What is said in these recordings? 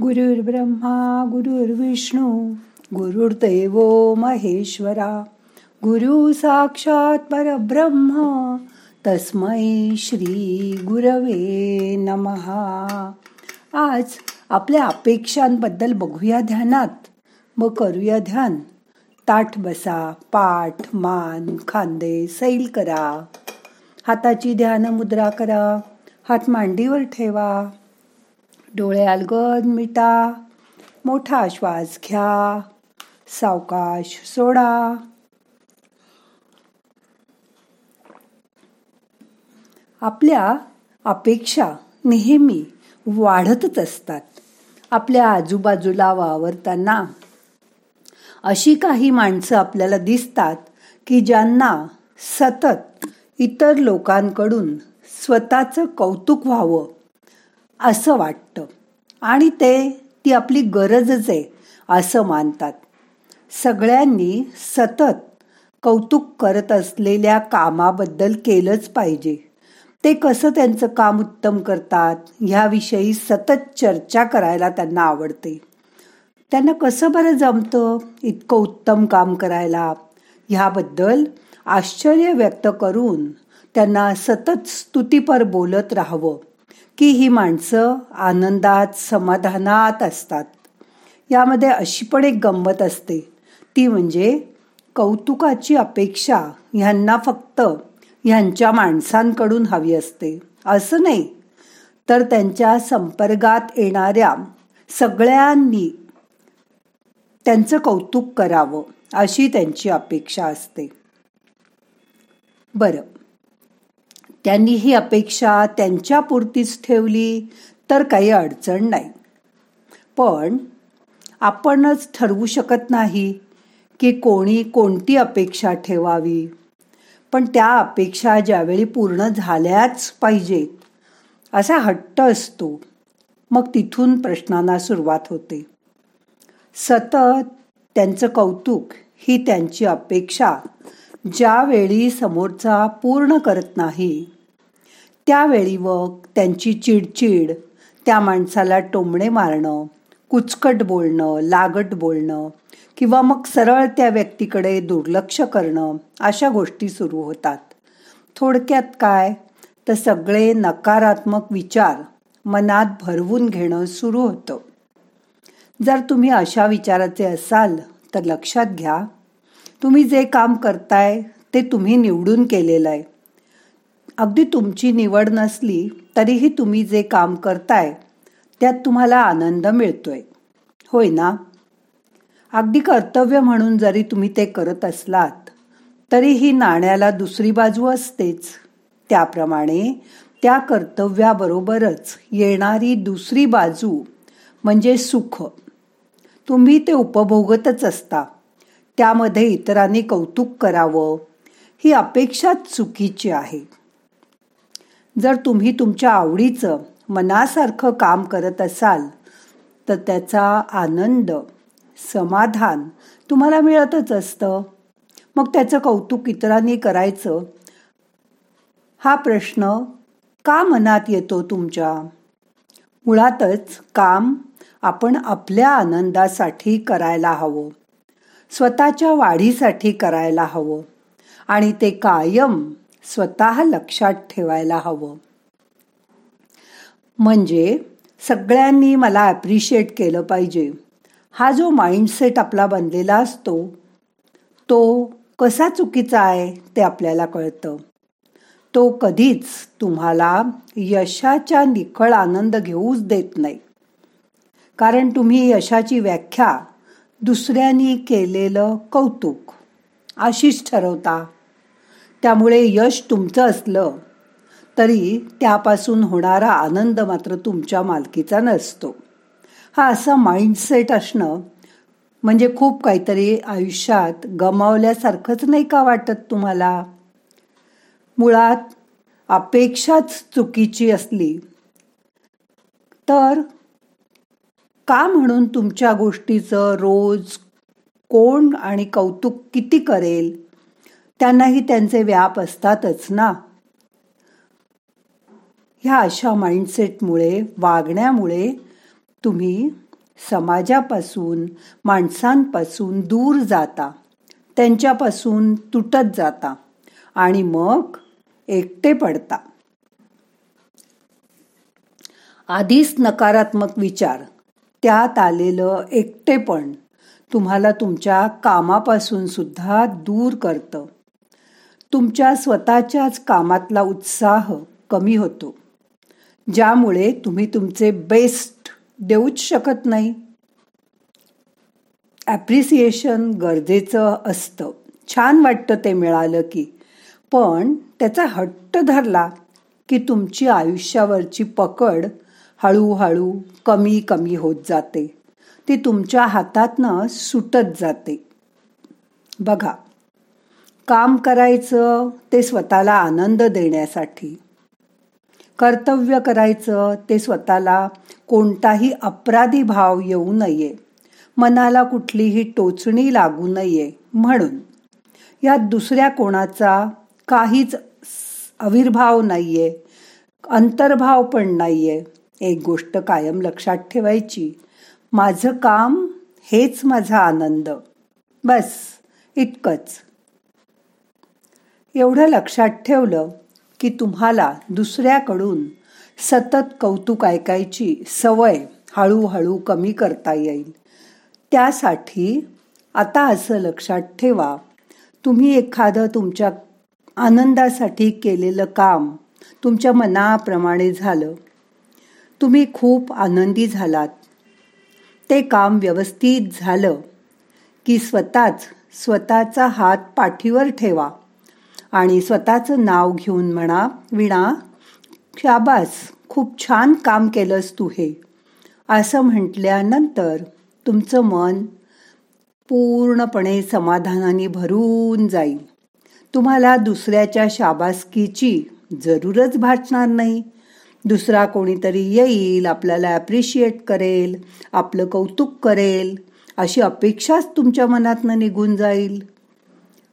गुरुर्ब्रह्मा गुरुर्विष्णू गुरुर्दैव महेश्वरा गुरु साक्षात परब्रह्म तस्मै श्री गुरवे नमहा आज आपल्या अपेक्षांबद्दल बघूया ध्यानात. मग करूया ध्यान. ताठ बसा पाठ मान खांदे सैल करा. हाताची ध्यान मुद्रा करा. हात मांडीवर ठेवा. डोळे अलगद मिटा मोठा श्वास घ्या सावकाश सोडा. आपल्या अपेक्षा नेहमी वाढतच असतात. आपल्या आजूबाजूला वावरताना. अशी काही माणसं आपल्याला दिसतात की ज्यांना सतत इतर लोकांकडून स्वतःचं कौतुक व्हावं. असं वाटतं. आणि ते ती आपली गरजच आहे असं मानतात. सगळ्यांनी सतत कौतुक करत असलेल्या कामाबद्दल केलंच पाहिजे. ते कसं त्यांचं काम उत्तम करतात ह्याविषयी सतत चर्चा करायला त्यांना आवडते. त्यांना कसं बरं जमतं इतकं उत्तम काम करायला? ह्याबद्दल आश्चर्य व्यक्त करून त्यांना सतत स्तुतीपर बोलत राहावं. की ही माणसं आनंदात समाधानात असतात. यामध्ये अशी पण एक गंमत असते. ती म्हणजे कौतुकाची अपेक्षा ह्यांना फक्त ह्यांच्या माणसांकडून हवी असते. असं नाही तर त्यांच्या संपर्कात येणाऱ्या सगळ्यांनी त्यांचं कौतुक करावं अशी त्यांची अपेक्षा असते. बरं. त्यांनी ही अपेक्षा त्यांच्यापुरतीच ठेवली तर काही अडचण नाही. पण आपणच ठरवू शकत नाही की कोणी कोणती अपेक्षा ठेवावी. पण त्या अपेक्षा ज्यावेळी पूर्ण झाल्याच पाहिजेत असा हट्ट असतो. मग तिथून प्रश्नांना सुरुवात होते. सतत त्यांचं कौतुक ही त्यांची अपेक्षा ज्यावेळी समोरचा पूर्ण करत नाही त्यावेळी व त्यांची चिडचिड त्या माणसाला टोमणे मारणं कुचकट बोलणं लागट बोलणं किंवा मग सरळ त्या व्यक्तीकडे दुर्लक्ष करणं अशा गोष्टी सुरू होतात. थोडक्यात काय? तर सगळे नकारात्मक विचार मनात भरवून घेणं सुरू होतं. जर तुम्ही अशा विचाराचे असाल तर लक्षात घ्या तुम्ही जे काम करताय ते तुम्ही निवडून केलेलं आहे. अगदी तुमची निवड नसली तरीही तुम्ही जे काम करताय त्यात तुम्हाला आनंद मिळतोय. होय ना? अगदी कर्तव्य म्हणून जरी तुम्ही ते करत असलात तरीही नाण्याला दुसरी बाजू असतेच. त्याप्रमाणे त्या कर्तव्याबरोबरच येणारी दुसरी बाजू म्हणजे सुख. तुम्ही ते उपभोगतच असता. त्यामध्ये इतरांनी कौतुक करावं ही अपेक्षा चुकीची आहे. जर तुम्ही तुमच्या आवडीचं मनासारखं काम करत असाल तर त्याचा आनंद समाधान तुम्हाला मिळतच असतं. मग त्याचं कौतुक इतरांनी करायचं? हा प्रश्न का मनात येतो तुमच्या? मुळातच काम आपण आपल्या आनंदासाठी करायला हवं. स्वतःच्या वाढीसाठी करायला हवं. आणि ते कायम स्वतः लक्षात ठेवायला हवं. म्हणजे सगळ्यांनी मला ॲप्रिशिएट केलं पाहिजे. हा जो माइंडसेट आपला बनलेला असतो तो कसा चुकीचा आहे ते आपल्याला कळतं. तो कधीच तुम्हाला यशाच्या निखळ आनंद घेऊच देत नाही. कारण तुम्ही यशाची व्याख्या दुसऱ्यांनी केलेलं कौतुक. अशीच ठरवता त्यामुळे यश तुमचं असलं तरी त्यापासून होणारा आनंद मात्र तुमच्या मालकीचा नसतो. हा असा माइंडसेट असणं म्हणजे खूप काहीतरी आयुष्यात गमावल्यासारखंच नाही का वाटत तुम्हाला? मुळात अपेक्षाच चुकीची असली तर का म्हणून तुमच्या गोष्टीचं रोज कोण आणि कौतुक किती करेल? त्यांनाही त्यांचे व्याप असतातच ना? ह्या अशा माइंडसेटमुळे वागण्यामुळे तुम्ही समाजापासून माणसांपासून दूर जाता. त्यांच्यापासून तुटत जाता आणि मग एकटे पडता. आधीच नकारात्मक विचार. त्यात आलेलं एकटेपण तुम्हाला तुमच्या कामापासून सुद्धा दूर करतं. तुमच्या स्वतःच्याच कामातला उत्साह कमी होतो. ज्यामुळे तुम्ही तुमचे बेस्ट देऊच शकत नाही. ॲप्रिसिएशन गरजेचं असतं. छान वाटतं ते मिळालं की. पण त्याचा हट्ट धरला की तुमची आयुष्यावरची पकड हळूहळू कमी कमी होत जाते. ती तुमच्या हातातनं सुटत जाते. बघा काम करायचं ते स्वतःला आनंद देण्यासाठी. कर्तव्य करायचं ते स्वतःला कोणताही अपराधी भाव येऊ नये. मनाला कुठलीही टोचणी लागू नये म्हणून. यात दुसऱ्या कोणाचा काहीच आविर्भाव नाहीये अंतर्भाव पण नाहीये. एक गोष्ट कायम लक्षात ठेवायची. माझं काम हेच माझा आनंद. बस इतकंच. एवढं लक्षात ठेवलं की तुम्हाला दुसऱ्याकडून सतत कौतुक ऐकायची सवय हळूहळू कमी करता येईल. त्यासाठी आता असं लक्षात ठेवा तुम्ही एखादं तुमच्या आनंदासाठी केलेलं काम तुमच्या मनाप्रमाणे झालं तुम्ही खूप आनंदी झालात. ते काम व्यवस्थित झालं की स्वतःच स्वतःचा हात पाठीवर ठेवा आणि स्वतःचं नाव घेऊन म्हणा विणा शाबास खूप छान काम केलंस तू हे. असं म्हटल्यानंतर तुमचं मन पूर्णपणे समाधानाने भरून जाईल. तुम्हाला दुसऱ्याच्या शाबासकीची जरूरच भासणार नाही. दुसरा कोणीतरी येईल आपल्याला ॲप्रिशिएट करेल आपलं कौतुक करेल अशी अपेक्षाच तुमच्या मनातनं निघून जाईल.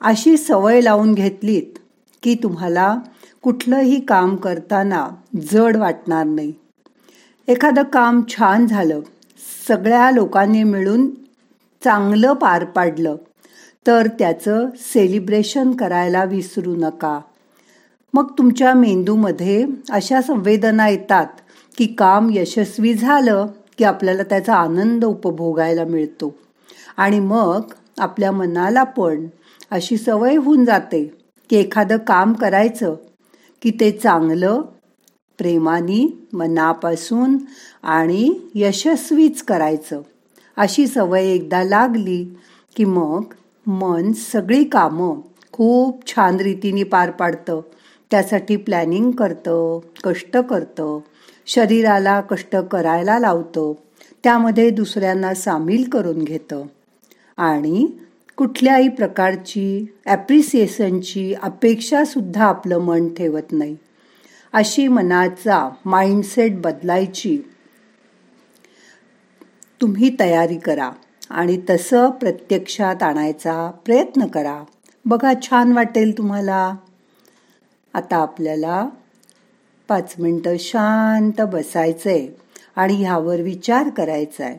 अशी सवय लावून घेतलीत की तुम्हाला कुठलंही काम करताना जड वाटणार नाही. एखादं काम छान झालं सगळ्या लोकांनी मिळून चांगलं पार पाडलं तर त्याचं सेलिब्रेशन करायला विसरू नका. मग तुमच्या मेंदूमध्ये अशा संवेदना येतात की काम यशस्वी झालं की आपल्याला त्याचा आनंद उपभोगायला मिळतो. आणि मग आपल्या मनाला पण अशी सवय होऊन जाते की एखादं काम करायचं की ते चांगलं प्रेमानी मनापासून आणि यशस्वीच करायचं. अशी सवय एकदा लागली की मग मन सगळी कामं खूप छान रीतीने पार पाडतं. त्यासाठी प्लॅनिंग करतं कष्ट करतं शरीराला कष्ट करायला लावतं त्यामध्ये दुसऱ्यांना सामील करून घेतं. आणि कुठल्याही प्रकारची ॲप्रिसिएशनची अपेक्षासुद्धा आपलं मन ठेवत नाही. अशी मनाचा माइंडसेट बदलायची तुम्ही तयारी करा आणि तसं प्रत्यक्षात आणायचा प्रयत्न करा. बघा छान वाटेल तुम्हाला. आता आपल्याला पाच मिनटं शांत बसायचंय आणि ह्यावर विचार करायचा आहे